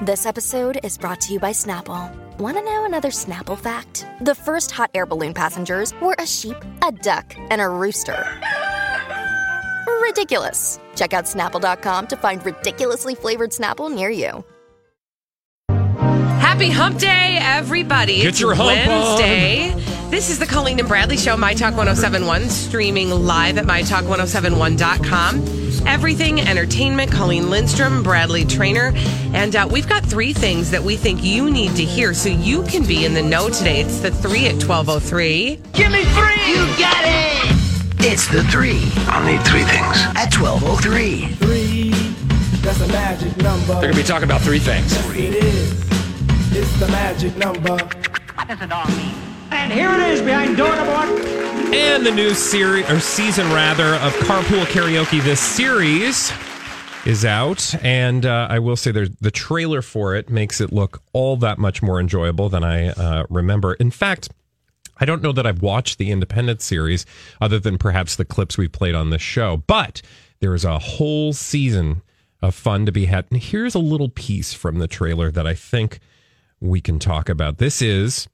This episode is brought to you by Snapple. Want to know another Snapple fact? The first hot air balloon passengers were a sheep, a duck, and a rooster. Ridiculous. Check out snapple.com to find ridiculously flavored Snapple near you. Happy hump day, everybody. Get it's your hump Wednesday. This is the Colleen and Bradley Show, My Talk 1071, streaming live at MyTalk1071.com. Everything entertainment, Colleen Lindstrom, Bradley Traynor. And uh, we've got three things that we think you need to hear so you can be in the know today. It's the three at 1203. Give me three! You got it! It's the three I'll need three things. at 1203. Three, that's a magic number. They're going to be talking about three things. Yes, it is. It's the magic number. And here it is behind door number one. And the new series or season rather of Carpool Karaoke. This series is out, and uh, I will say there's the trailer for it makes it look all that much more enjoyable than I uh, remember. In fact. I don't know that I've watched the independent series other than perhaps the clips we played on this show, but there is a whole season of fun to be had. And here's a little piece from the trailer that I think we can talk about. This is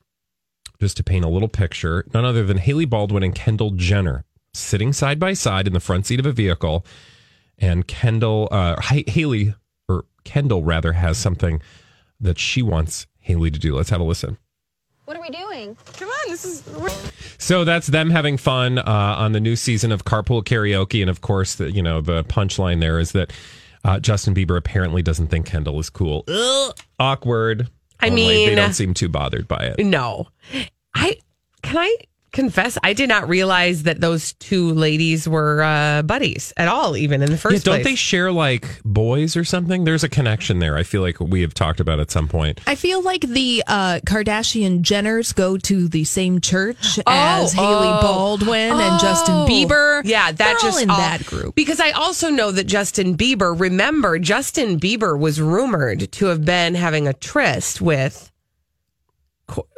just to paint a little picture, none other than Hailey Baldwin and Kendall Jenner sitting side by side in the front seat of a vehicle. And Kendall, uh, Hailey, or Kendall rather, has something that she wants Hailey to do. Let's have a listen. What are we doing? Come on, this is. So that's them having fun uh, on the new season of Carpool Karaoke, and of course, the you know the punchline there is that uh, Justin Bieber apparently doesn't think Kendall is cool. Ugh, awkward. I mean, they don't seem too bothered by it. No. I can I confess I did not realize that those two ladies were uh, buddies at all, even in the first Yeah, don't place. they share like boys or something? There's a connection there. I feel like we have talked about at some point. I feel like the uh, Kardashian Jenners go to the same church as Hailey oh. Baldwin and Justin Oh. Bieber. Yeah, that They're all in all- that group. Because I also know that Justin Bieber. Remember, Justin Bieber was rumored to have been having a tryst with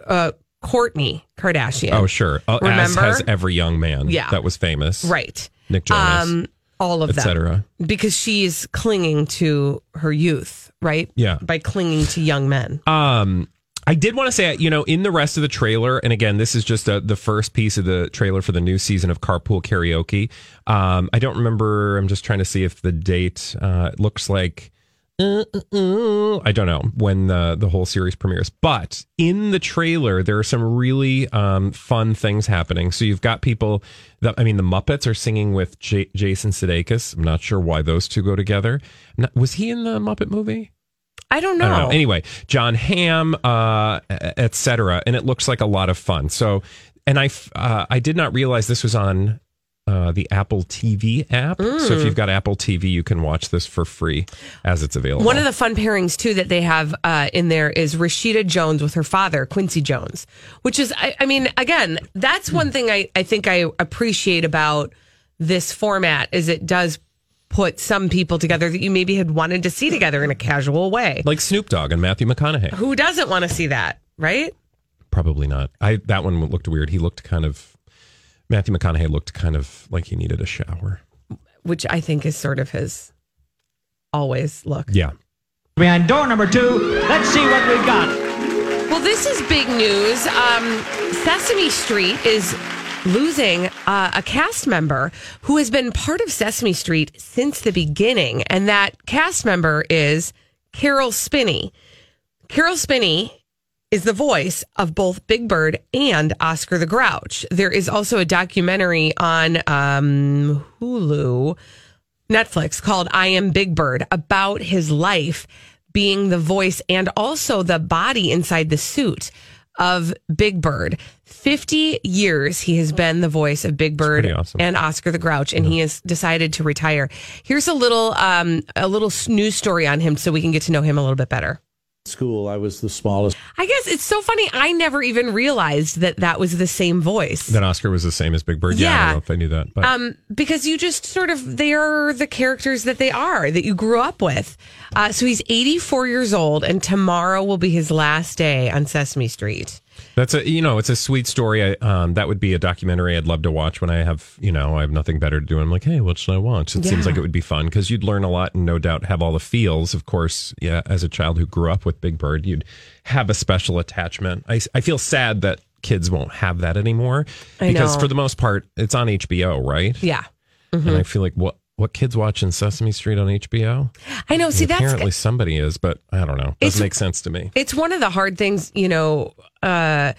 uh, Kourtney Kardashian. Oh, sure. Uh, as has every young man Yeah. that was famous. right. Nick Jonas, Um, all of et them, cetera. because she's clinging to her youth, right? Yeah. by clinging to young men. Um, I did want to say, you know, in the rest of the trailer, and again, this is just uh the first piece of the trailer for the new season of Carpool Karaoke. Um, I don't remember. I'm just trying to see if the date uh, looks like. Uh, uh, uh, I don't know when the the whole series premieres, but in the trailer there are some really um, fun things happening. So you've got people that I mean, the Muppets are singing with J- Jason Sudeikis. I'm not sure why those two go together. Not- was he in the Muppet movie? I don't know. I don't know. Anyway, Jon Hamm, uh, etc. And it looks like a lot of fun. So, and I, uh, I did not realize this was on uh, the Apple TV app. So if you've got Apple TV, you can watch this for free as it's available. One of the fun pairings too that they have uh, in there is Rashida Jones with her father Quincy Jones, which is I, I mean again that's one thing I, I think I appreciate about this format is it does put some people together that you maybe had wanted to see together in a casual way. like Snoop Dogg and Matthew McConaughey. Who doesn't want to see that, right? Probably not. I that one looked weird. He looked kind of Matthew McConaughey looked kind of like he needed a shower. Which I think is sort of his always look. Yeah. Behind door number two, let's see what we've got. Well, this is big news. Um, Sesame Street is losing uh, a cast member who has been part of Sesame Street since the beginning, and that cast member is Caroll Spinney. Caroll Spinney is the voice of both Big Bird and Oscar the Grouch. There is also a documentary on um, Hulu, Netflix called I Am Big Bird about his life being the voice and also the body inside the suit of Big Bird. 50 years he has been the voice of Big Bird awesome. and Oscar the Grouch, and he has decided to retire. Here's a little um, a little news story on him so we can get to know him a little bit better. School, I was the smallest. I guess it's so funny. I never even realized that that was the same voice. That Oscar was the same as Big Bird. Yeah, I don't know if I knew that. But Um, because you just sort of they are the characters that they are that you grew up with. Uh, so he's 84 years old, and tomorrow will be his last day on Sesame Street. That's a you know it's a sweet story. I, um, that would be a documentary I'd love to watch when I have you know I have nothing better to do. I'm like, hey, what should I watch? It seems like it would be fun because you'd learn a lot and no doubt have all the feels. Of course, yeah. As a child who grew up with Big Bird, you'd have a special attachment. I I feel sad that kids won't have that anymore because for the most part it's on HBO, right? Yeah, And I feel like what what kids watching Sesame Street on HBO? I know. See, that's Apparently somebody is, but I don't know. Doesn't make sense to me. it's one of the hard things. You know, uh,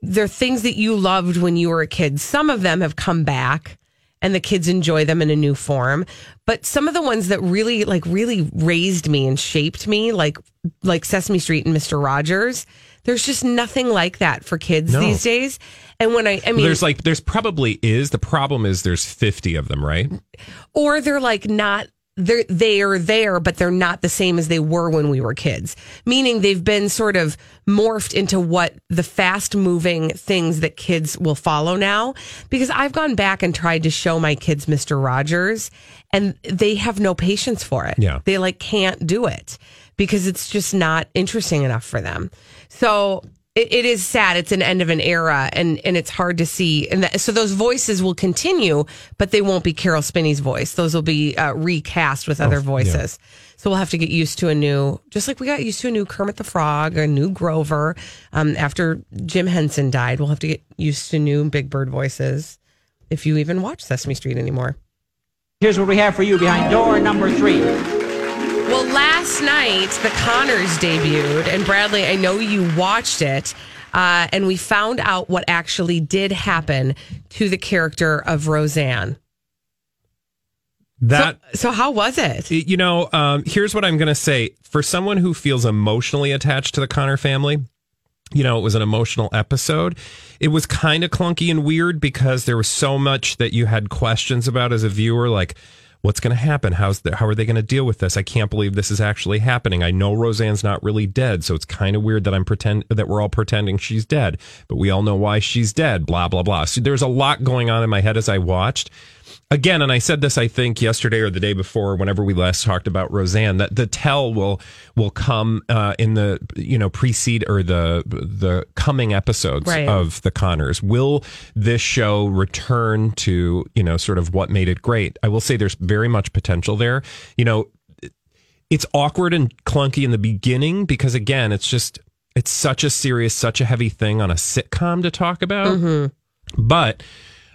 there are things that you loved when you were a kid. Some of them have come back. And the kids enjoy them in a new form, but some of the ones that really, like, really raised me and shaped me, like, like Sesame Street and Mister Rogers. There's just nothing like that for kids No. these days. And when I, I mean, there's like there's probably is the problem is there's 50 of them, right? or they're like not they're they are there but they're not the same as they were when we were kids. Meaning they've been sort of morphed into what the fast moving things that kids will follow now. Because i've gone back and tried to show my kids mr rogers and they have no patience for it. Yeah. they like can't do it because it's just not interesting enough for them. So it, it is sad. It's an end of an era, and and it's hard to see. And that, so those voices will continue, but they won't be Caroll Spinney's voice. Those will be uh, recast with other voices. So we'll have to get used to a new, just like we got used to a new Kermit the Frog, a new Grover. Um, after Jim Henson died, we'll have to get used to new Big Bird voices. If you even watch Sesame Street anymore. Here's what we have for you behind door number three. Well, last night the Connors debuted, and Bradley, I know you watched it, uh, and we found out what actually did happen to the character of Roseanne. That So, how was it? you know, um, here's what I'm going to say. For someone who feels emotionally attached to the Connor family, you know, it was an emotional episode. It was kind of clunky and weird because there was so much that you had questions about as a viewer, like what's going to happen? How's the, how are they going to deal with this? I can't believe this is actually happening. I know Roseanne's not really dead, so it's kind of weird that I'm pretend that we're all pretending she's dead, but we all know why she's dead. Blah blah blah. So there's a lot going on in my head as I watched again, and I said this I think yesterday or the day before, whenever we last talked about Roseanne, that the tell will will come uh, in the you know precede or the the coming episodes Right. of the Connors. Will this show return to you know sort of what made it great? I will say there's very much potential there. You know, it's awkward and clunky in the beginning because again, it's just it's such a serious, such a heavy thing on a sitcom to talk about. But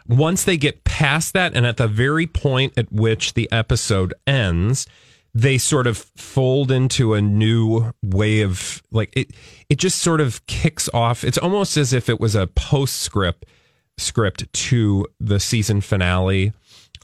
once they get past that, and at the very point at which the episode ends, they sort of fold into a new way of like it. It just sort of kicks off. It's almost as if it was a postscript script to the season finale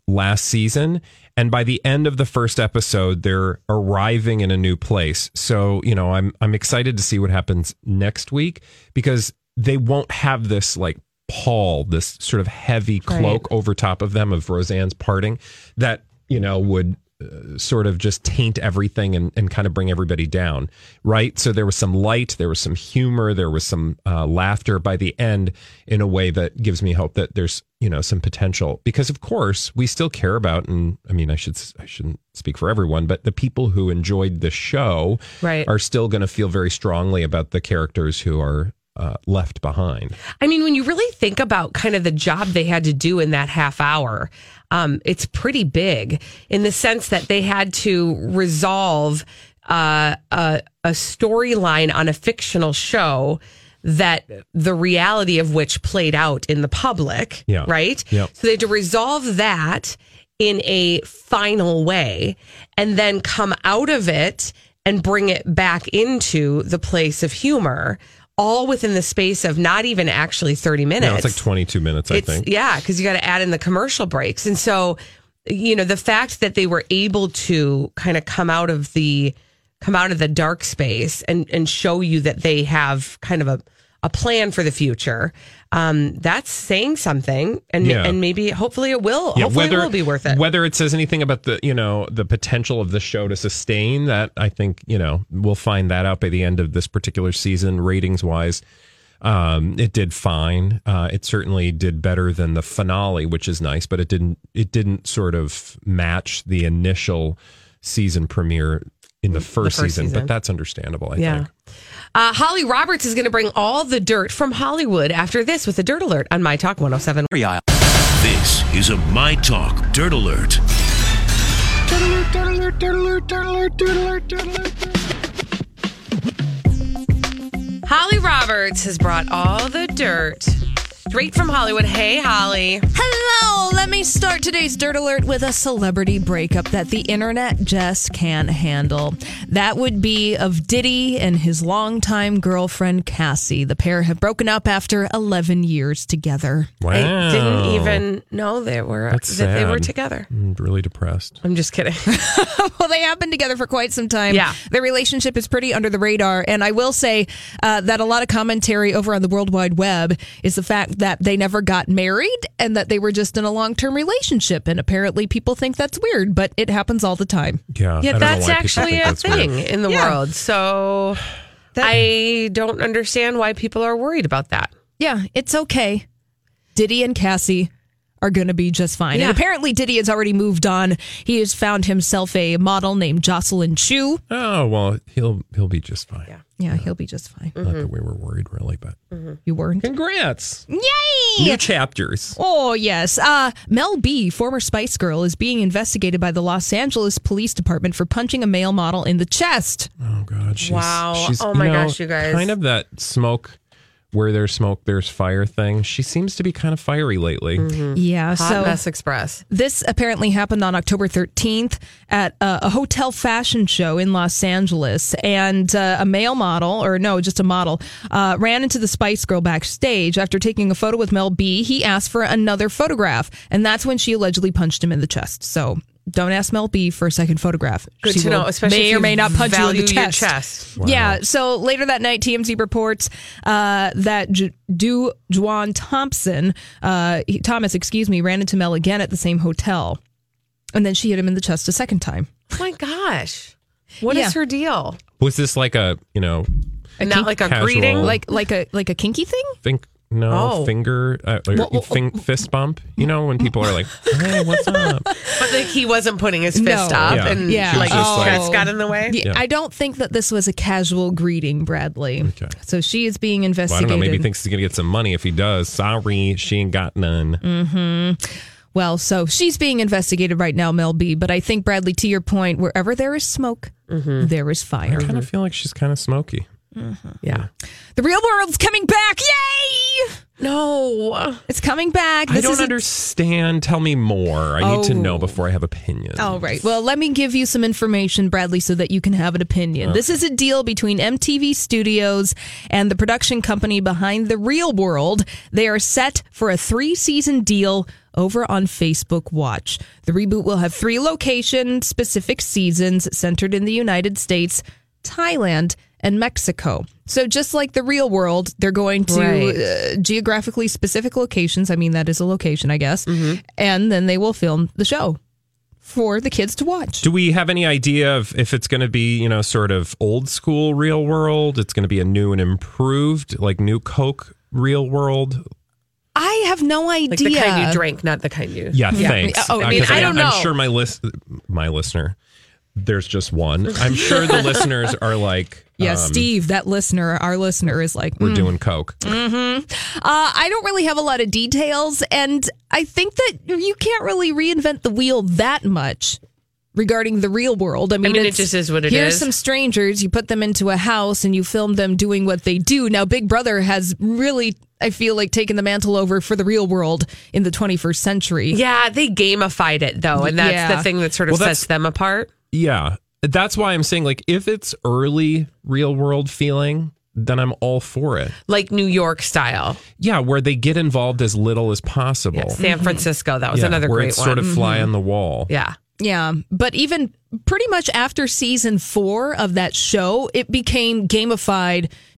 last season. And by the end of the first episode, they're arriving in a new place. So, you know, I'm I'm excited to see what happens next week because they won't have this like pall, this sort of heavy cloak over top of them of Roseanne's parting that, you know, would uh, sort of just taint everything and, and kind of bring everybody down. Right. So there was some light, there was some humor, there was some uh, laughter by the end in a way that gives me hope that there's, you know, some potential because of course we still care about, and I mean, I should, I shouldn't speak for everyone, but the people who enjoyed the show Right. are still going to feel very strongly about the characters who are uh, left behind. I mean, when you really think about kind of the job they had to do in that half hour, um, it's pretty big in the sense that they had to resolve uh, a, a storyline on a fictional show that the reality of which played out in the public, Yeah. right? Yep. So they had to resolve that in a final way and then come out of it and bring it back into the place of humor all within the space of not even actually 30 minutes. Yeah, it's like 22 minutes, I think. Yeah, because you got to add in the commercial breaks. And so, you know, the fact that they were able to kind of come out of the come out of the dark space and and show you that they have kind of a a plan for the future. Um, that's saying something, and Yeah. and maybe hopefully it will. hopefully it will be worth it. Whether it says anything about the you know the potential of the show to sustain that, I think you know we'll find that out by the end of this particular season, ratings wise. Um, it did fine. Uh, it certainly did better than the finale, which is nice, but it didn't. It didn't sort of match the initial season premiere in the first, first season, season. but that's understandable. I Yeah. think. Uh, Holly Roberts is going to bring all the dirt from Hollywood after this with a dirt alert on My Talk 107. This is a My Talk Dirt Alert. Holly Roberts has brought all the dirt straight from Hollywood. Hey, Holly. Hello! Let me start today's Dirt Alert with a celebrity breakup that the internet just can't handle. That would be of Diddy and his longtime girlfriend, Cassie. The pair have broken up after 11 years together. Wow, I didn't even know they were That's that they were together. I'm really depressed. I'm just kidding. well, they have been together for quite some time. Yeah. Their relationship is pretty under the radar. And I will say uh, that a lot of commentary over on the World Wide Web is the fact that they never got married and that they were just in a long term relationship. And apparently people think that's weird, but it happens all the time. Yeah, yeah, don't that's actually a that's weird. thing in the Yeah. world. So I don't understand why people are worried about that. Yeah, it's okay. Diddy and Cassie are going to be just fine. Yeah. And apparently, Diddy has already moved on. He has found himself a model named Jocelyn Chew. Oh well, he'll he'll be just fine. Yeah. Yeah, he'll be just fine. Not that we were worried, really, but You weren't? congrats, Yay! new chapters. Oh, yes. Uh, Mel B, former Spice Girl, is being investigated by the Los Angeles Police Department for punching a male model in the chest. Oh God, she's, Wow. She's, Oh, my you know, gosh, you guys. Kind of that smoke. Where there's smoke, there's fire thing. She seems to be kind of fiery lately. Yeah, Hot so Mess Express. this apparently happened on October 13th at a, a hotel fashion show in Los Angeles. And uh, a male model, or no, just a model, uh, ran into the Spice Girl backstage. After taking a photo with Mel B, he asked for another photograph. And that's when she allegedly punched him in the chest. So don't ask Mel B for a second photograph. Good She to know, especially may if or may not punch you in the value chest. chest. Yeah. So later that night, TMZ reports uh, that J- Du Juan Thompson, uh, he- Thomas, excuse me, ran into Mel again at the same hotel, and then she hit him in the chest a second time. Oh my gosh. what is Yeah. her deal? Was this like a you know Not like a casual- greeting? Like like a like a kinky thing. think no Oh. finger uh, or Well, well, fist bump? You know when people are like, "Hey, what's up?" But like he wasn't putting his fist No. up Yeah. and Yeah. She like just his like- chest got in the way. Yeah, Yeah. I don't think that this was a casual greeting, Bradley. Okay. So she is being Well, I investigated. don't know. Maybe he thinks he's gonna get some money if he does. Sorry, she ain't got none. Mm. Well, so she's being investigated right now, Mel B. But I think Bradley, to your point, wherever there is smoke, there is fire. I kind of feel like she's kind of smoky. Mm-hmm. Yeah. The real world's coming back! Yay! No. It's coming back. I don't is a- understand. Tell me more. I need to Oh. know before I have opinions. All right. Well, let me give you some information, Bradley, so that you can have an opinion. This is a deal between MTV Studios and the production company behind The Real World. They are set for a three season deal over on Facebook Watch. The reboot will have three location specific seasons centered in the United States, Thailand, and Mexico. So just like the real world, they're going to Right. uh, geographically specific locations. I mean, that is a location, I guess. And then they will film the show for the kids to watch. Do we have any idea of if it's going to be, you know, sort of old school real world? It's going to be a new and improved, like new Coke real world? I have no idea. Like the kind you drink, not the kind you. Yeah, thanks. Oh, I Uh, mean, 'cause I don't know. I'm sure my list, my listener, there's just one. I'm sure the listeners are like, Yeah, um, Steve, that listener, our listener is like, we're "Mm." doing Coke. Uh, I don't really have a lot of details, and I think that you can't really reinvent the wheel that much regarding the real world. I mean, mean, it just is what it here's is. some strangers, you put them into a house, and you film them doing what they do. Now, Big Brother has really, I feel like, taken the mantle over for the real world in the 21st century. Yeah, they gamified it though, and that's Yeah. the thing that sort of Well, sets them apart. Yeah. That's why I'm saying, like, if it's early real world feeling, then I'm all for it. Like New York style. Yeah, where they get involved as little as possible. San Francisco, that was Yeah, another where great it's one. Mm-hmm. sort of fly on the wall. yeah. Yeah, but even pretty much after season four of that show, it became gamified.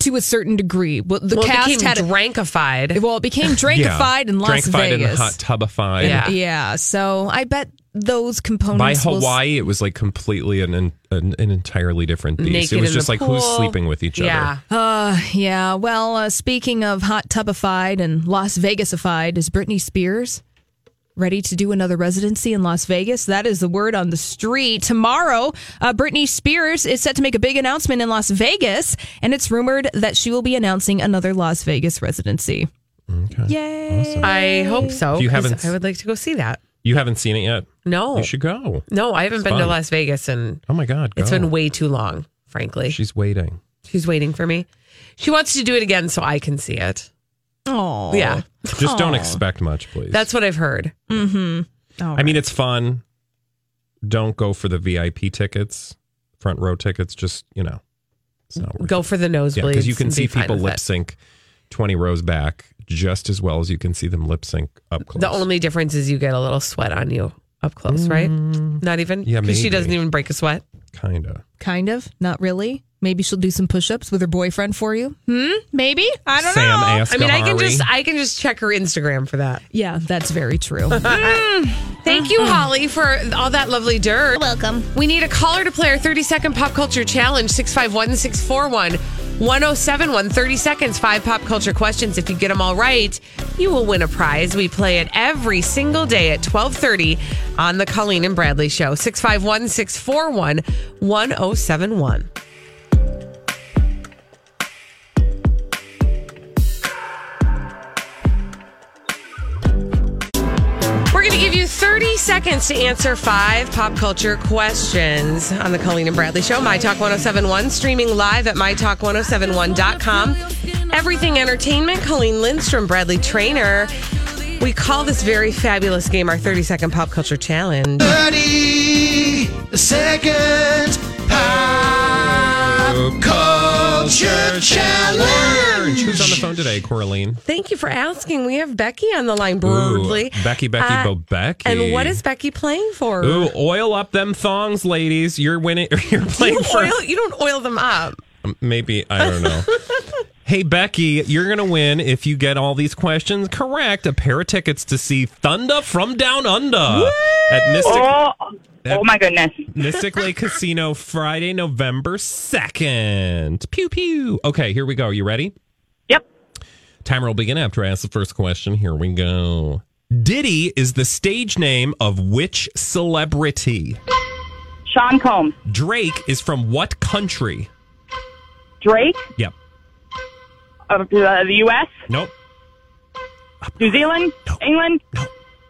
To a certain degree, well, the well, cast became had drankified. well, it became drankified in Las Drankified Vegas. and hot tubified. Yeah. yeah, so I bet those components By will Hawaii, it was like completely an an, an entirely different beast. Naked it was in just the like who's sleeping with each other. Yeah. other. Uh, yeah. Well, uh, speaking of hot tubified and Las Vegasified, is Britney Spears ready to do another residency in Las Vegas? That is the word on the street. Tomorrow, uh, Britney Spears is set to make a big announcement in Las Vegas, and it's rumored that she will be announcing another Las Vegas residency. Okay. Yay! I hope so. If you 'cause haven't- I would like to go see that. You haven't seen it yet? No. You should go. No, I haven't It's been to. Las Vegas and Oh my God. it's been way too long, frankly. She's waiting. She's waiting for me. She wants to do it again so I can see it. Oh, Yeah. Just don't Aw. expect much, please. That's what I've heard. Mm-hmm. I mean, it's fun. Don't go for the VIP tickets, front row tickets. Just, you know, it's not worth Go for the it. nosebleeds. Yeah, because you can and see be fine people with lip it. sync 20 rows back just as well as you can see them lip sync up close. The only difference is you get a little sweat on you up close, right? Not even? Mm. Yeah, Because she doesn't even break a sweat. kind of. Kind of. Not really. Maybe she'll do some push-ups with her boyfriend for you. Hmm. Maybe. I don't Sam know. Asghari. I mean, I can just I can just check her Instagram for that. Yeah, that's very true. Thank you, Holly, for all that lovely dirt. Welcome. We need a caller to play our 30 second pop culture challenge 651 641 1071. 30 seconds, five pop culture questions. If you get them all right, you will win a prize. We play it every single day at 1230 on the Colleen and Bradley Show. 651 641 1071. 30 seconds to answer five pop culture questions on the Colleen and Bradley Show. My Talk 1071, streaming live at mytalk1071.com. Everything Entertainment, Colleen Lindstrom, Bradley Traynor. We call this very fabulous game our 30 second pop culture challenge. 30 second pop culture challenge. Who's on the phone today, Coraline? Thank you for asking. We have Becky on the line, Broadly. Becky, Becky, Uh, Bo Becky. And what is Becky playing for? Ooh, oil up them thongs, ladies. You're winning. You're playing don't for oil, you don't oil them up. maybe I don't know. hey Becky, you're gonna win if you get all these questions correct. A pair of tickets to see Thunder from Down Under at Mystic. Oh, at oh my goodness. Mystic Lake Casino, Friday, November 2nd. Pew, pew. Okay, here we go. You ready? Yep. Timer will begin after I ask the first question. Here we go. Diddy is the stage name of which celebrity? Sean Combs. Drake is from what country? Drake Yep. Of uh, the U.S., Nope. New Zealand, no. England. No.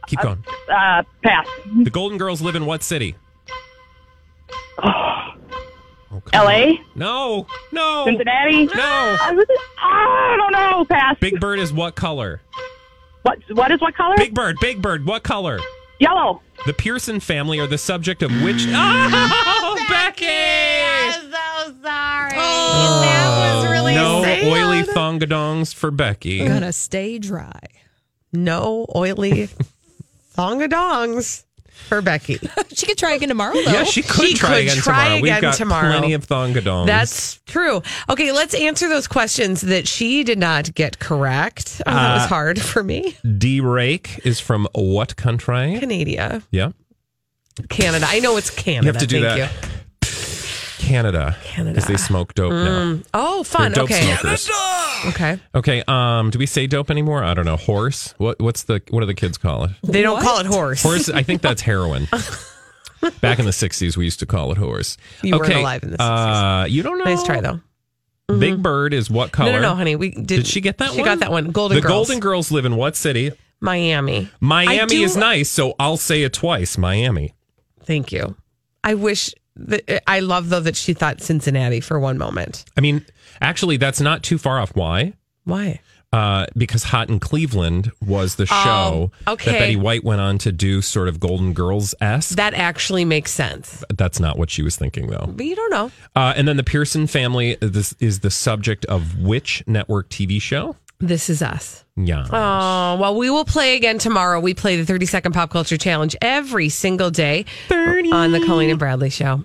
Keep going. Uh, pass. The Golden Girls live in what city? L.A., No. No. Cincinnati. No. I, was? I don't know. Pass. Big Bird is what color? What? What is what color? Big Bird, Big Bird, what color? Yellow. The Pearson family are the subject of which. Oh, Becky! I'm so sorry. that was really no sad. oily thongadongs for Becky. Gonna stay dry. No oily thongadongs for Becky. She could try again tomorrow, though. Yeah, she could She try could again try tomorrow. We've got tomorrow. plenty of thongadongs. That's true. Okay, let's answer those questions that she did not get correct. Oh, that was Uh, hard for me. D Rake is from what country? Canada. Yeah. Canada. I know it's Canada. You have to do Thank that. you. Canada. Canada. Because they smoke dope now. Mm. Oh, fun. They're dope okay. smokers. Okay. Okay. Um. Do we say dope anymore? I don't know. Horse. What? What's the? What do the kids call it? They don't call it horse. Horse. I think that's heroin. Back in the '60s, we used to call it horse. You weren't alive in the Uh, you don't know. Nice try though. Big Bird is what color? No, no, no, honey. We did. Did she get that She one? got that one. Golden the Girls. Golden Girls live in what city? Miami. Miami do- is nice, so I'll say it twice. Miami. Thank you. I wish that I love though that she thought Cincinnati for one moment. I mean, actually, that's not too far off. Why? Why? Uh, because Hot in Cleveland was the show Oh, okay. that Betty White went on to do, sort of Golden Girls esque. That actually makes sense. That's not what she was thinking, though. But you don't know. Uh, and then the Pearson family this is the subject of which network TV show? This is us. Yeah. Oh, well, we will play again tomorrow. We play the 30 second pop culture challenge every single day on the Colleen and Bradley show.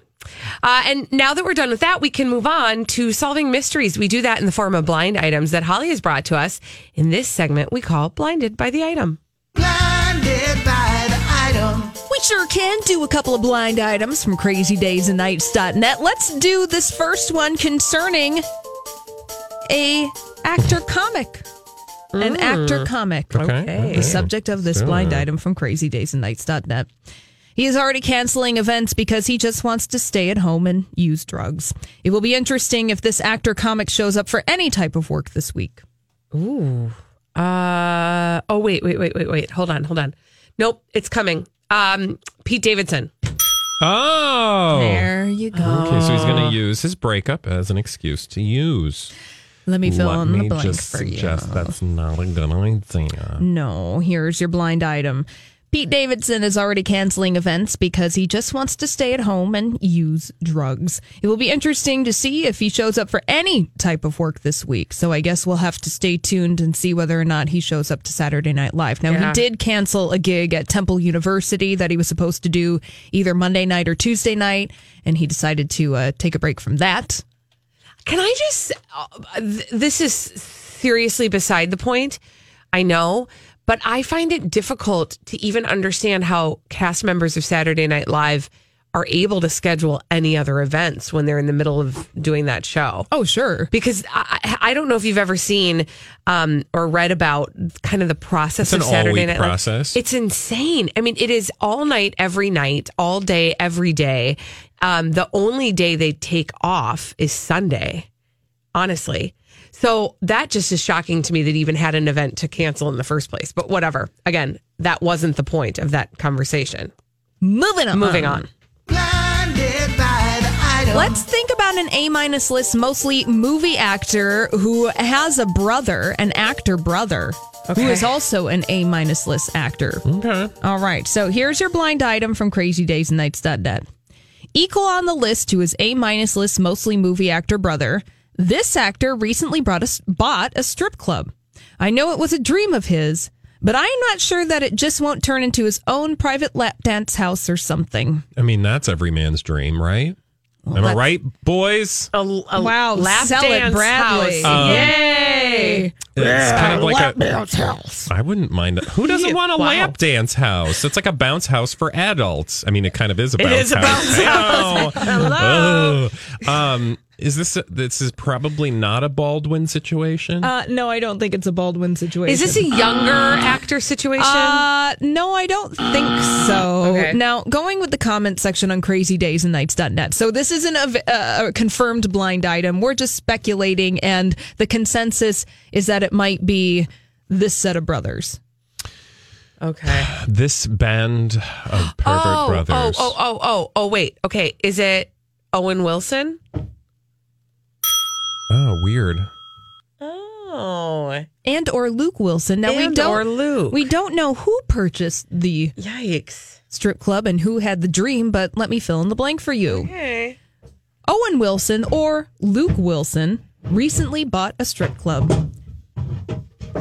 Uh, and now that we're done with that, we can move on to solving mysteries. We do that in the form of blind items that Holly has brought to us. In this segment, we call Blinded by the Item. Blinded by the item. We sure can do a couple of blind items from crazydaysandnights.net. Let's do this first one concerning a actor comic. An actor comic. Okay. The subject of this Sure. blind item from crazydaysandnights.net. He is already canceling events because he just wants to stay at home and use drugs. It will be interesting if this actor comic shows up for any type of work this week. Ooh. Uh, oh, wait, wait, wait, wait, wait. Hold on, hold on. Nope, it's coming. Um, Pete Davidson. Oh. There you go. Okay, so he's going to use his breakup as an excuse to use. Let me fill Let in the me blank just for you. suggest that's not a good idea. No, here's your blind item. Pete Davidson is already canceling events because he just wants to stay at home and use drugs. It will be interesting to see if he shows up for any type of work this week. So I guess we'll have to stay tuned and see whether or not he shows up to Saturday Night Live. Now, Yeah. he did cancel a gig at Temple University that he was supposed to do either Monday night or Tuesday night, and he decided to uh, take a break from that. Can I just, uh, this is seriously beside the point. I know, but I find it difficult to even understand how cast members of Saturday Night Live are able to schedule any other events when they're in the middle of doing that show. Oh, sure. Because I, I I don't know if you've ever seen um, or read about kind of the process It's an of Saturday all-week Night Live. process. It's insane. I mean, it is all night, every night, all day, every day. Um, the only day they take off is Sunday, honestly. So that just is shocking to me that even had an event to cancel in the first place. But whatever. Again, that wasn't the point of that conversation. Moving on. Moving on. Blinded by the item. Let's think about an A minus list, mostly movie actor who has a brother, an actor brother, who Okay. is also an A minus list actor. Okay. All right, so here's your blind item from Crazy Days and Nights. crazydaysandnights.net. Equal on the list to his A minus list, mostly movie actor brother, this actor recently brought a, bought a strip club. I know it was a dream of his, but I'm not sure that it just won't turn into his own private lap dance house or something. I mean, that's every man's dream, right? Am I right, boys? A, a Wow, lap sell it, dance Bradley. house. Uh, Yay! It's kind of like lap a. dance house. I wouldn't mind. it. Who doesn't want a Wow. lap dance house? It's like a bounce house for adults. I mean, it kind of is a It bounce is a house. bounce house. Hello. Oh. Um, is this this is probably not a Baldwin situation? Uh, no, I don't think it's a Baldwin situation. Is this a younger actor situation? Uh, no, I don't think so. Okay. Now, going with the comment section on crazydaysandnights.net. So this isn't a, a, a confirmed blind item. We're just speculating, and the consensus is that it might be this set of brothers. okay. this band of pervert oh, brothers. Oh, oh, oh, oh, oh, wait. Okay. Is it Owen Wilson? Oh, weird. Oh. And or Luke Wilson. Now we don't or Luke. we don't know who purchased the Yikes. strip club and who had the dream, but let me fill in the blank for you. Okay. Owen Wilson or Luke Wilson recently bought a strip club.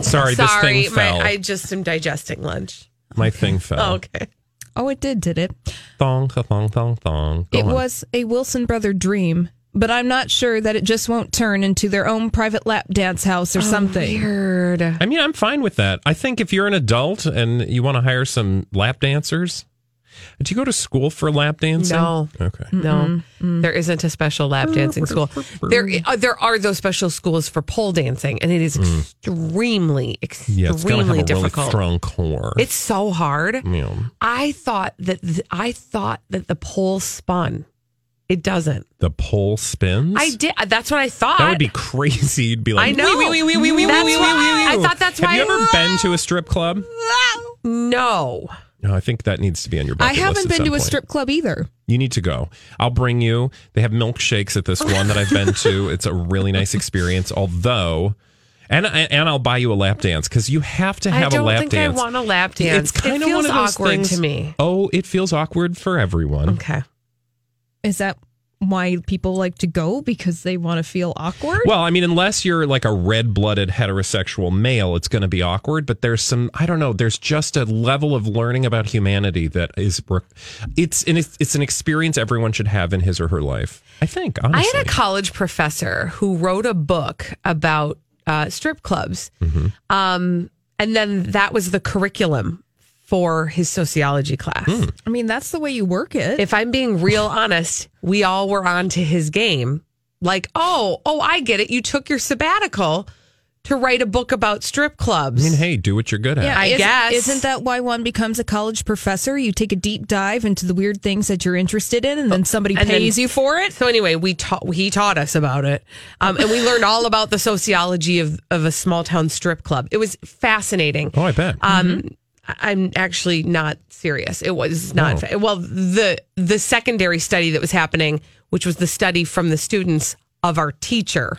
Sorry, this Sorry, thing my, fell. I just am digesting lunch. My thing fell. Oh, okay. Oh, it did, did it? Thong, thong, thong, thong. Go it on. was a Wilson brother dream, but I'm not sure that it just won't turn into their own private lap dance house or something. Weird. I mean, I'm fine with that. I think if you're an adult and you want to hire some lap dancers, Did you go to school for lap dancing? No. Okay. No, there isn't a special lap dancing school. There, uh, there are those special schools for pole dancing, and it is extremely, Hmm. Yeah, it's gotta have extremely a really difficult. strong core. It's so hard. Yeah. I thought that th- I thought that the pole spun. It doesn't. the pole spins. I did. That's what I thought. That would be crazy. You'd be like, I know. "Wee, wee, wee, wee, wee, That's wee, wee, why- wee, I thought that's Have why- you ever been to a strip club? no. No, I think that needs to be on your I bucket list haven't at been some to a point. strip club either. You need to go. I'll bring you. They have milkshakes at this one that I've been to. It's a really nice experience. Although, and and I'll buy you a lap dance because you have to I have don't a lap think dance. I want a lap dance. It's kind it of feels one of those awkward things- to me. Oh, it feels awkward for everyone. Okay. Is that why people like to go because they want to feel awkward? Well, I mean, unless you're like a red blooded heterosexual male, it's going to be awkward. But there's some, I don't know, there's just a level of learning about humanity that is, it's an, it's an experience everyone should have in his or her life. I think, I had a college professor who wrote a book about uh, strip clubs. Mm-hmm. Um, and then that was the curriculum for his sociology class. Hmm. I mean, that's the way you work it. If I'm being real honest, we all were on to his game. Like, oh, oh, I get it. You took your sabbatical to write a book about strip clubs. I mean, hey, do what you're good at. yeah, I isn't- guess. Isn't that why one becomes a college professor? You take a deep dive into the weird things that you're interested in, and then somebody And then- pays you for it. So anyway, we taught he taught us about it, um, and we learned all about the sociology of of a small town strip club. It was fascinating. Oh, I bet. Um, I- I'm actually not serious. It was not. fa- Well, the the secondary study that was happening, which was the study from the students of our teacher,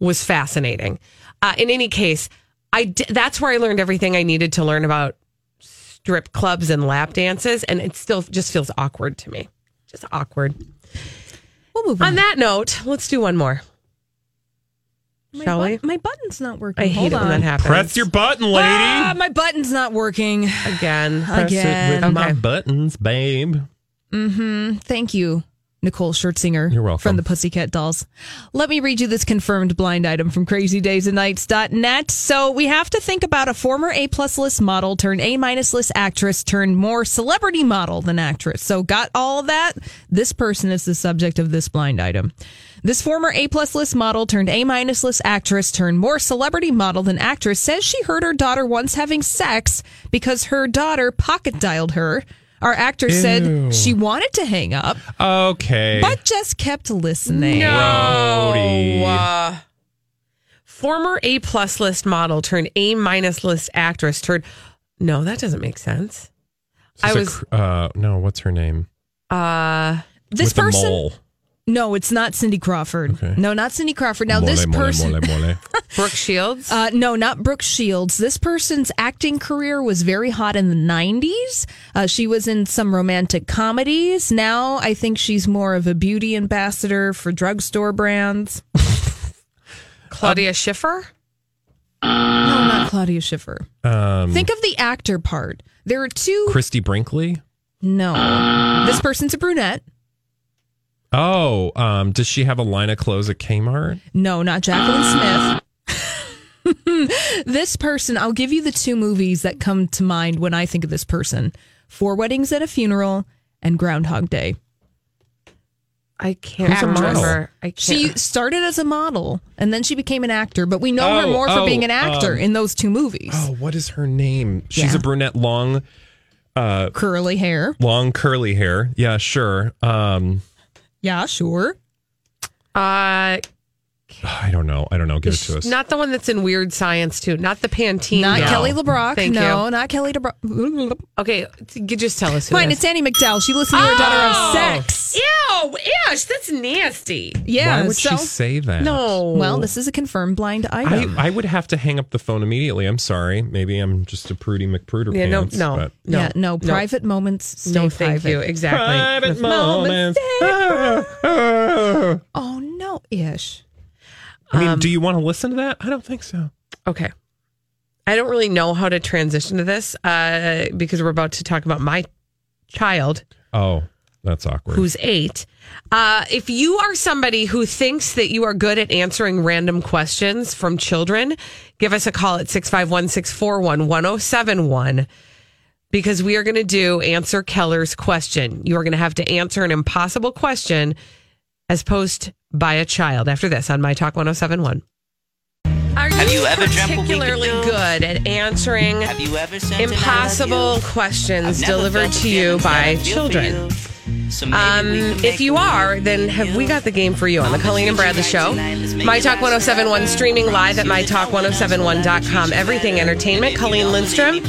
was fascinating. Uh, in any case, I that's where I learned everything I needed to learn about strip clubs and lap dances, and it still just feels awkward to me. Just awkward. We'll move On on. that note, let's do one more. My Shall we? My button's not working. I hate Hold it when on. that happens. Press your button, lady. Ah, my button's not working. again. Press again. it with my Okay. buttons, babe. Mm-hmm. Thank you, Nicole Scherzinger. You're welcome. From the Pussycat Dolls. Let me read you this confirmed blind item from crazydaysandnights.net. So we have to think about a former A plus list model turned A minus list actress turned more celebrity model than actress. So got all that? This person is the subject of this blind item. This former A plus list model turned A minus list actress turned more celebrity model than actress says she heard her daughter once having sex because her daughter pocket dialed her. Our actor Ew. said she wanted to hang up, Okay. but just kept listening. Rowdy. Uh, former A plus list model turned A minus list actress turned. No, that doesn't make sense. I This is a was uh, no, what's her name? uh This With the person, mole. No, it's not Cindy Crawford. Okay. No, not Cindy Crawford. Now Mole, this person, mole, mole. Brooke Shields. Uh, no, not Brooke Shields. This person's acting career was very hot in the 90s. Uh, she was in some romantic comedies. Now I think she's more of a beauty ambassador for drugstore brands. Claudia Schiffer. No, not Claudia Schiffer. Um, Think of the actor part. There are two. Christie Brinkley. No. This person's a brunette. Oh, um, does she have a line of clothes at Kmart? No, not Jaclyn Smith. this person, I'll give you the two movies that come to mind when I think of this person Four Weddings at a Funeral and Groundhog Day. I can't Who's remember. I can't. She started as a model and then she became an actor, but we know her Oh, more for oh, being an actor um, in those two movies. Oh, what is her name? She's Yeah. a brunette, long, uh, Curly hair. long curly hair. Yeah, sure. Um, Yeah, sure. uh, I don't know. I don't know. Give it to us. not the one that's in Weird Science too. Not the Pantene. Not gal. Kelly LeBrock. Thank no, you. not Kelly LeBrock. Okay, just tell us. Who Fine, it it's is. Andie MacDowell. She listened to her daughter Oh. have sex. Ew, ish, that's nasty. Yeah, Why would so, she say that? No. Well, this is a confirmed blind I, item. I would have to hang up the phone immediately. I'm sorry. Maybe I'm just a prudy McPruder Yeah, no, pants. no, but- no, yeah, no, private moments stay No, thank private. you. Exactly. Private moments. I Oh no, ish. I mean, Um, do you want to listen to that? I don't think so. Okay. I don't really know how to transition to this uh, because we're about to talk about my child Oh, that's awkward. who's eight. Uh, if you are somebody who thinks that you are good at answering random questions from children, give us a call at 651 641 1071 because we are going to do answer Keller's question. You are going to have to answer an impossible question as posed by a child after this on My Talk 1071. Are Have you ever dreamt what we particularly good at answering Have you ever sent an I love impossible questions delivered to you by I feel for children? So Um, if you are, then have we got the game for you on the Colleen and Bradley Show. tonight. Let's make My Talk last 1071 streaming live at mytalk1071.com. Everything Entertainment. Colleen Lindstrom,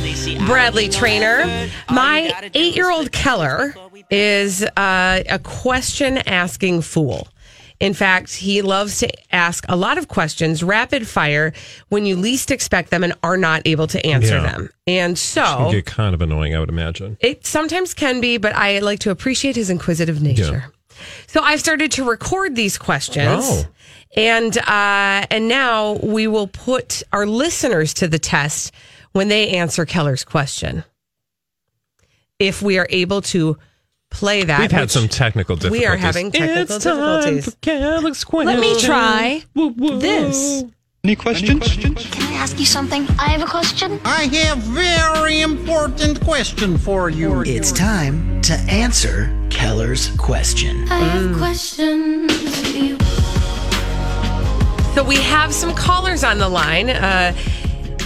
Bradley Traynor. My eight year old Keller is uh, a question asking fool. In fact, he loves to ask a lot of questions, rapid fire, when you least expect them and are not able to answer Yeah. them. And Can so get kind of annoying, I would imagine. it sometimes can be, but I like to appreciate his inquisitive nature. So I've started to record these questions. Oh. And uh, and now we will put our listeners to the test when they answer Keller's question. If we are able to play that, We've had some technical difficulties. We are having technical it's time difficulties. for Keller's question. Let me try Woo, woo. this. Any questions? Can I ask you something? I have a question. I have a very important question for you. It's time to answer Keller's question. I have questions for you. So we have some callers on the line, uh,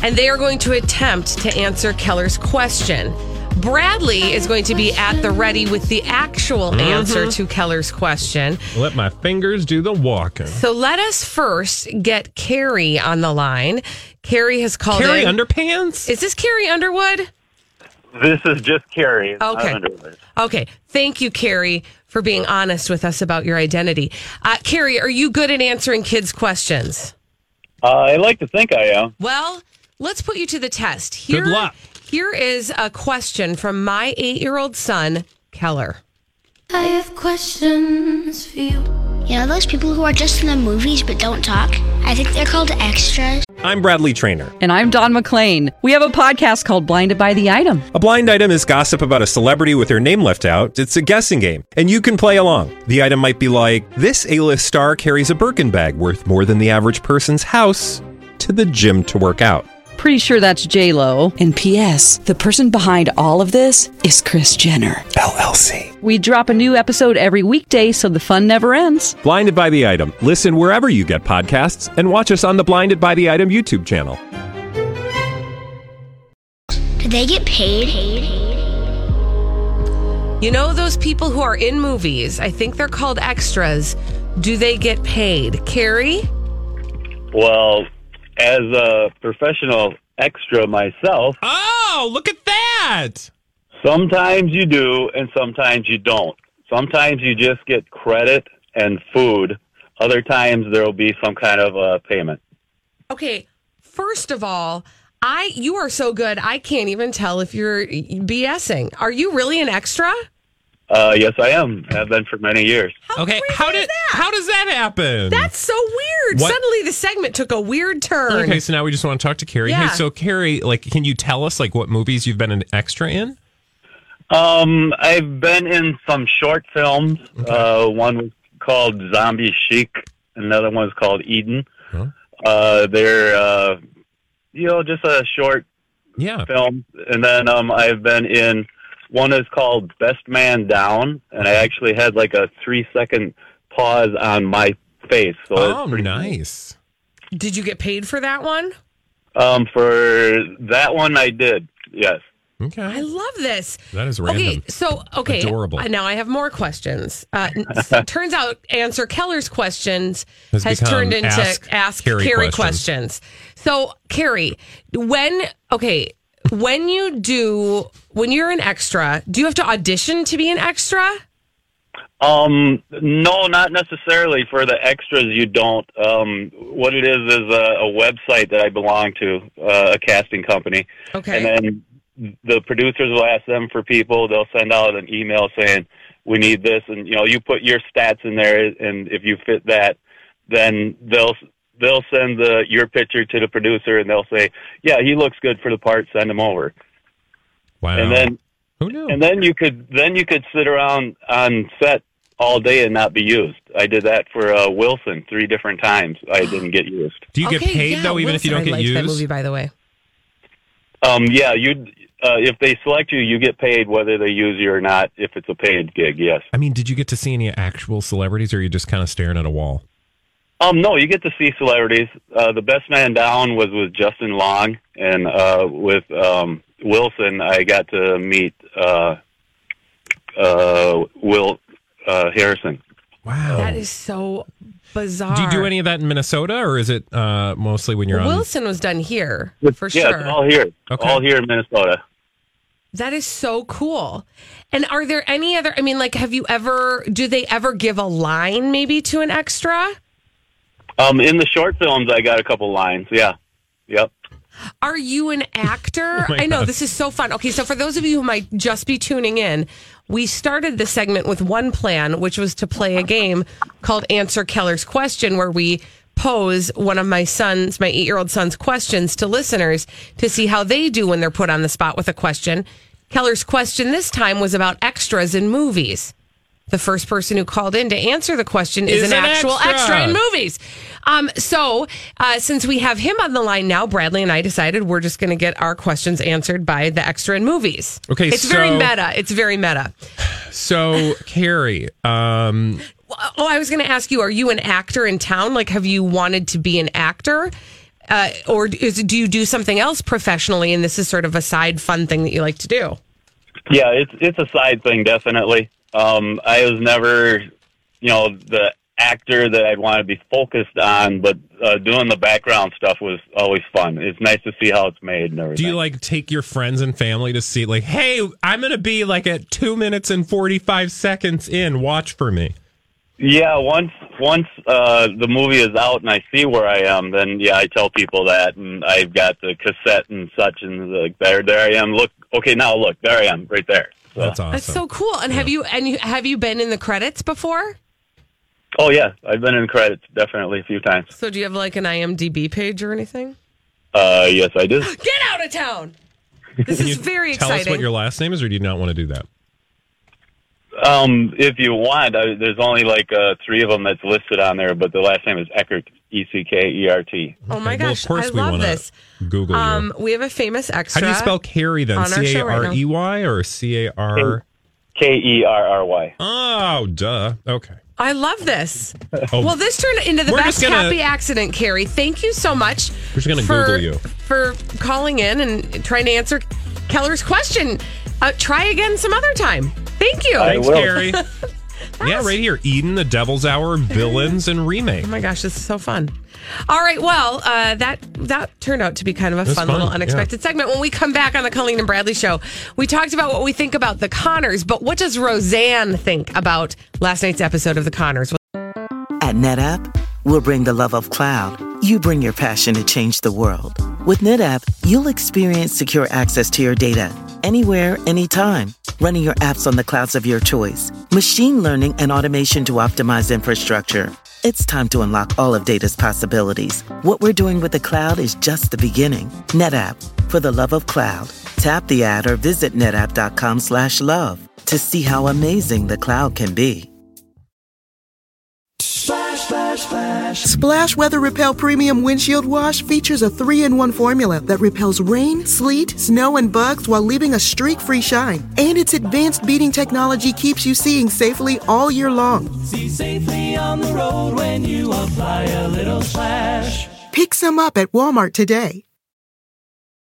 and they are going to attempt to answer Keller's question. Bradley is going to be at the ready with the actual Mm-hmm. answer to Keller's question. Let my fingers do the walking. So let us first get Kerry on the line. Kerry has called Kerry in. Underpants? Is this Carrie Underwood? This is just Kerry. Okay. Okay. Thank you, Kerry, for being honest with us about your identity. Uh, Kerry, are you good at answering kids' questions? Uh, I like to think I am. Well, let's put you to the test. Here, Good luck. Here is a question from my eight year old son, Keller. I have questions for you. You know those people who are just in the movies but don't talk? I think they're called extras. I'm Bradley Traynor. And I'm Don McClain. We have a podcast called Blinded by the Item. A blind item is gossip about a celebrity with their name left out. It's a guessing game, and you can play along. The item might be like this: A-list star carries a Birkin bag worth more than the average person's house to the gym to work out. Pretty sure that's J Lo. And P.S. The person behind all of this is Kris Jenner LLC. We drop a new episode every weekday, so the fun never ends. Blinded by the item. Listen wherever you get podcasts, and watch us on the Blinded by the Item YouTube channel. Do they get paid? You know those people who are in movies? I think they're called extras. Do they get paid? Kerry? Well, as a professional extra myself, Oh, look at that. sometimes you do and sometimes you don't. Sometimes you just get credit and food. Other times there will be some kind of uh, payment. Okay, first of all, I you are so good. I can't even tell if you're BSing. Are you really an extra? Uh, yes, I am. I've been for many years. okay, how did how does that happen? That's so weird. What- Suddenly the segment took a weird turn. Okay, so now we just want to talk to Kerry. Yeah. Hey, so Kerry, like, can you tell us like what movies you've been an extra in? Um, I've been in some short films. Uh, one was called Zombie Chic. Another one was called Eden. Uh, they're, uh, you know, just a short yeah. film. And then um, I've been in one is called Best Man Down, and I actually had like a three second pause on my face. So Oh, pretty nice. Did you get paid for that one? Um, for that one, I did. Yes. Okay. I love this. That is random. Okay, random. so okay, Adorable. Now I have more questions. Uh, n- turns out, answer Keller's questions Has has, turned into ask ask, Kerry Kerry, questions. questions. So, Kerry, when okay, when you do when you're an extra, do you have to audition to be an extra? Um, no, not necessarily for the extras. You don't. Um, what it is is a, a website that I belong to, uh, a casting company. Okay. And then the producers will ask them for people. They'll send out an email saying, "We need this," and you know, you put your stats in there, and if you fit that, then they'll they'll send the your picture to the producer, and they'll say, "Yeah, he looks good for the part. Send him over." Wow. And then Who knew? and then you could then you could sit around on set all day and not be used. I did that for uh, Wilson three different times. I didn't get used. Do you get paid yeah, though, even if you don't I get liked used? That movie, by the way. Um, yeah, you uh, if they select you, you get paid whether they use you or not. If it's a paid gig, yes. I mean, did you get to see any actual celebrities, or are you just kind of staring at a wall? Um, no, you get to see celebrities. Uh, the best man down was with Justin Long, and uh, with um, Wilson, I got to meet uh, uh, Will uh, Harrison. Wow, That is so bizarre. Do you do any of that in Minnesota, or is it uh, mostly when you're on? Wilson was done here for yeah, sure. it's all here. Okay. All here in Minnesota. That is so cool. And are there any other? I mean, like, have you ever? Do they ever give a line maybe to an extra? Um, in the short films, I got a couple lines. Yeah. Yep. Are you an actor? Oh I know God. this is so fun. Okay, so for those of you who might just be tuning in, we started the segment with one plan, which was to play a game called Answer Keller's Question, where we pose one of my son's, my eight year old son's questions to listeners to see how they do when they're put on the spot with a question. Keller's question this time was about extras in movies. The first person who called in to answer the question is, Is an, an actual extra. extra in movies. Um, so, uh, since we have him on the line now, Bradley and I decided we're just going to get our questions answered by the extra in movies. Okay, it's very meta. It's very meta. So, Kerry, um, Oh, I was going to ask you: Are you an actor in town? Like, have you wanted to be an actor, uh, or is, do you do something else professionally? And this is sort of a side fun thing that you like to do. Yeah, it's it's a side thing, definitely. Um, I was never, you know, the actor that I'd want to be focused on, but uh, doing the background stuff was always fun. It's nice to see how it's made and do you like take your friends and family to see, like, hey, I'm going to be like at two minutes and 45 seconds in, watch for me? Yeah, once once uh, the movie is out and I see where I am, then yeah, I tell people that, and I've got the cassette and such, and like there, there I am. Look, okay, now look, there I am, right there. So. That's awesome. That's so cool. And have you and you, have you been in the credits before? Oh yeah, I've been in credits definitely a few times. So do you have like an IMDb page or anything? Uh, yes, I do. Get out of town. This is you very Tell us exciting. what your last name is, or do you not want to do that? Um, if you want, I, there's only like uh, three of them that's listed on there, but the last name is Eckert, E C K E R T. Oh my Okay, well, gosh, of course I we love wanna this. Google you. Um, we have a famous extra. How do you spell Kerry then? on our C show A right R E Y or C A R? K E R R Y. Oh, duh. Okay. I love this. Oh. Well, this turned into the We're best gonna- happy accident, Kerry. Thank you so much. We're just gonna for, Google you. for calling in and trying to answer Keller's question. Uh, try again some other time. Thank you. Thanks, Kerry. yeah, right here. Eden, The Devil's Hour, Villains, and Remake. Oh my gosh, this is so fun. All right, well, uh, that that turned out to be kind of a fun, fun, little unexpected segment. When we come back on the Colleen and Bradley show, we talked about what we think about the Connors, but what does Roseanne think about last night's episode of the Connors? At NetApp, we'll bring the love of cloud. You bring your passion to change the world. With NetApp, you'll experience secure access to your data anywhere, anytime. Running your apps on the clouds of your choice. Machine learning and automation to optimize infrastructure. It's time to unlock all of data's possibilities. What we're doing with the cloud is just the beginning. NetApp, for the love of cloud. Tap the ad or visit netapp.com slash love to see how amazing the cloud can be. Splash, splash, Weather Repel Premium Windshield Wash features a three in one formula that repels rain, sleet, snow, and bugs while leaving a streak free shine. And its advanced beading technology keeps you seeing safely all year long. See safely on the road when you apply a little splash. Pick some up at Walmart today.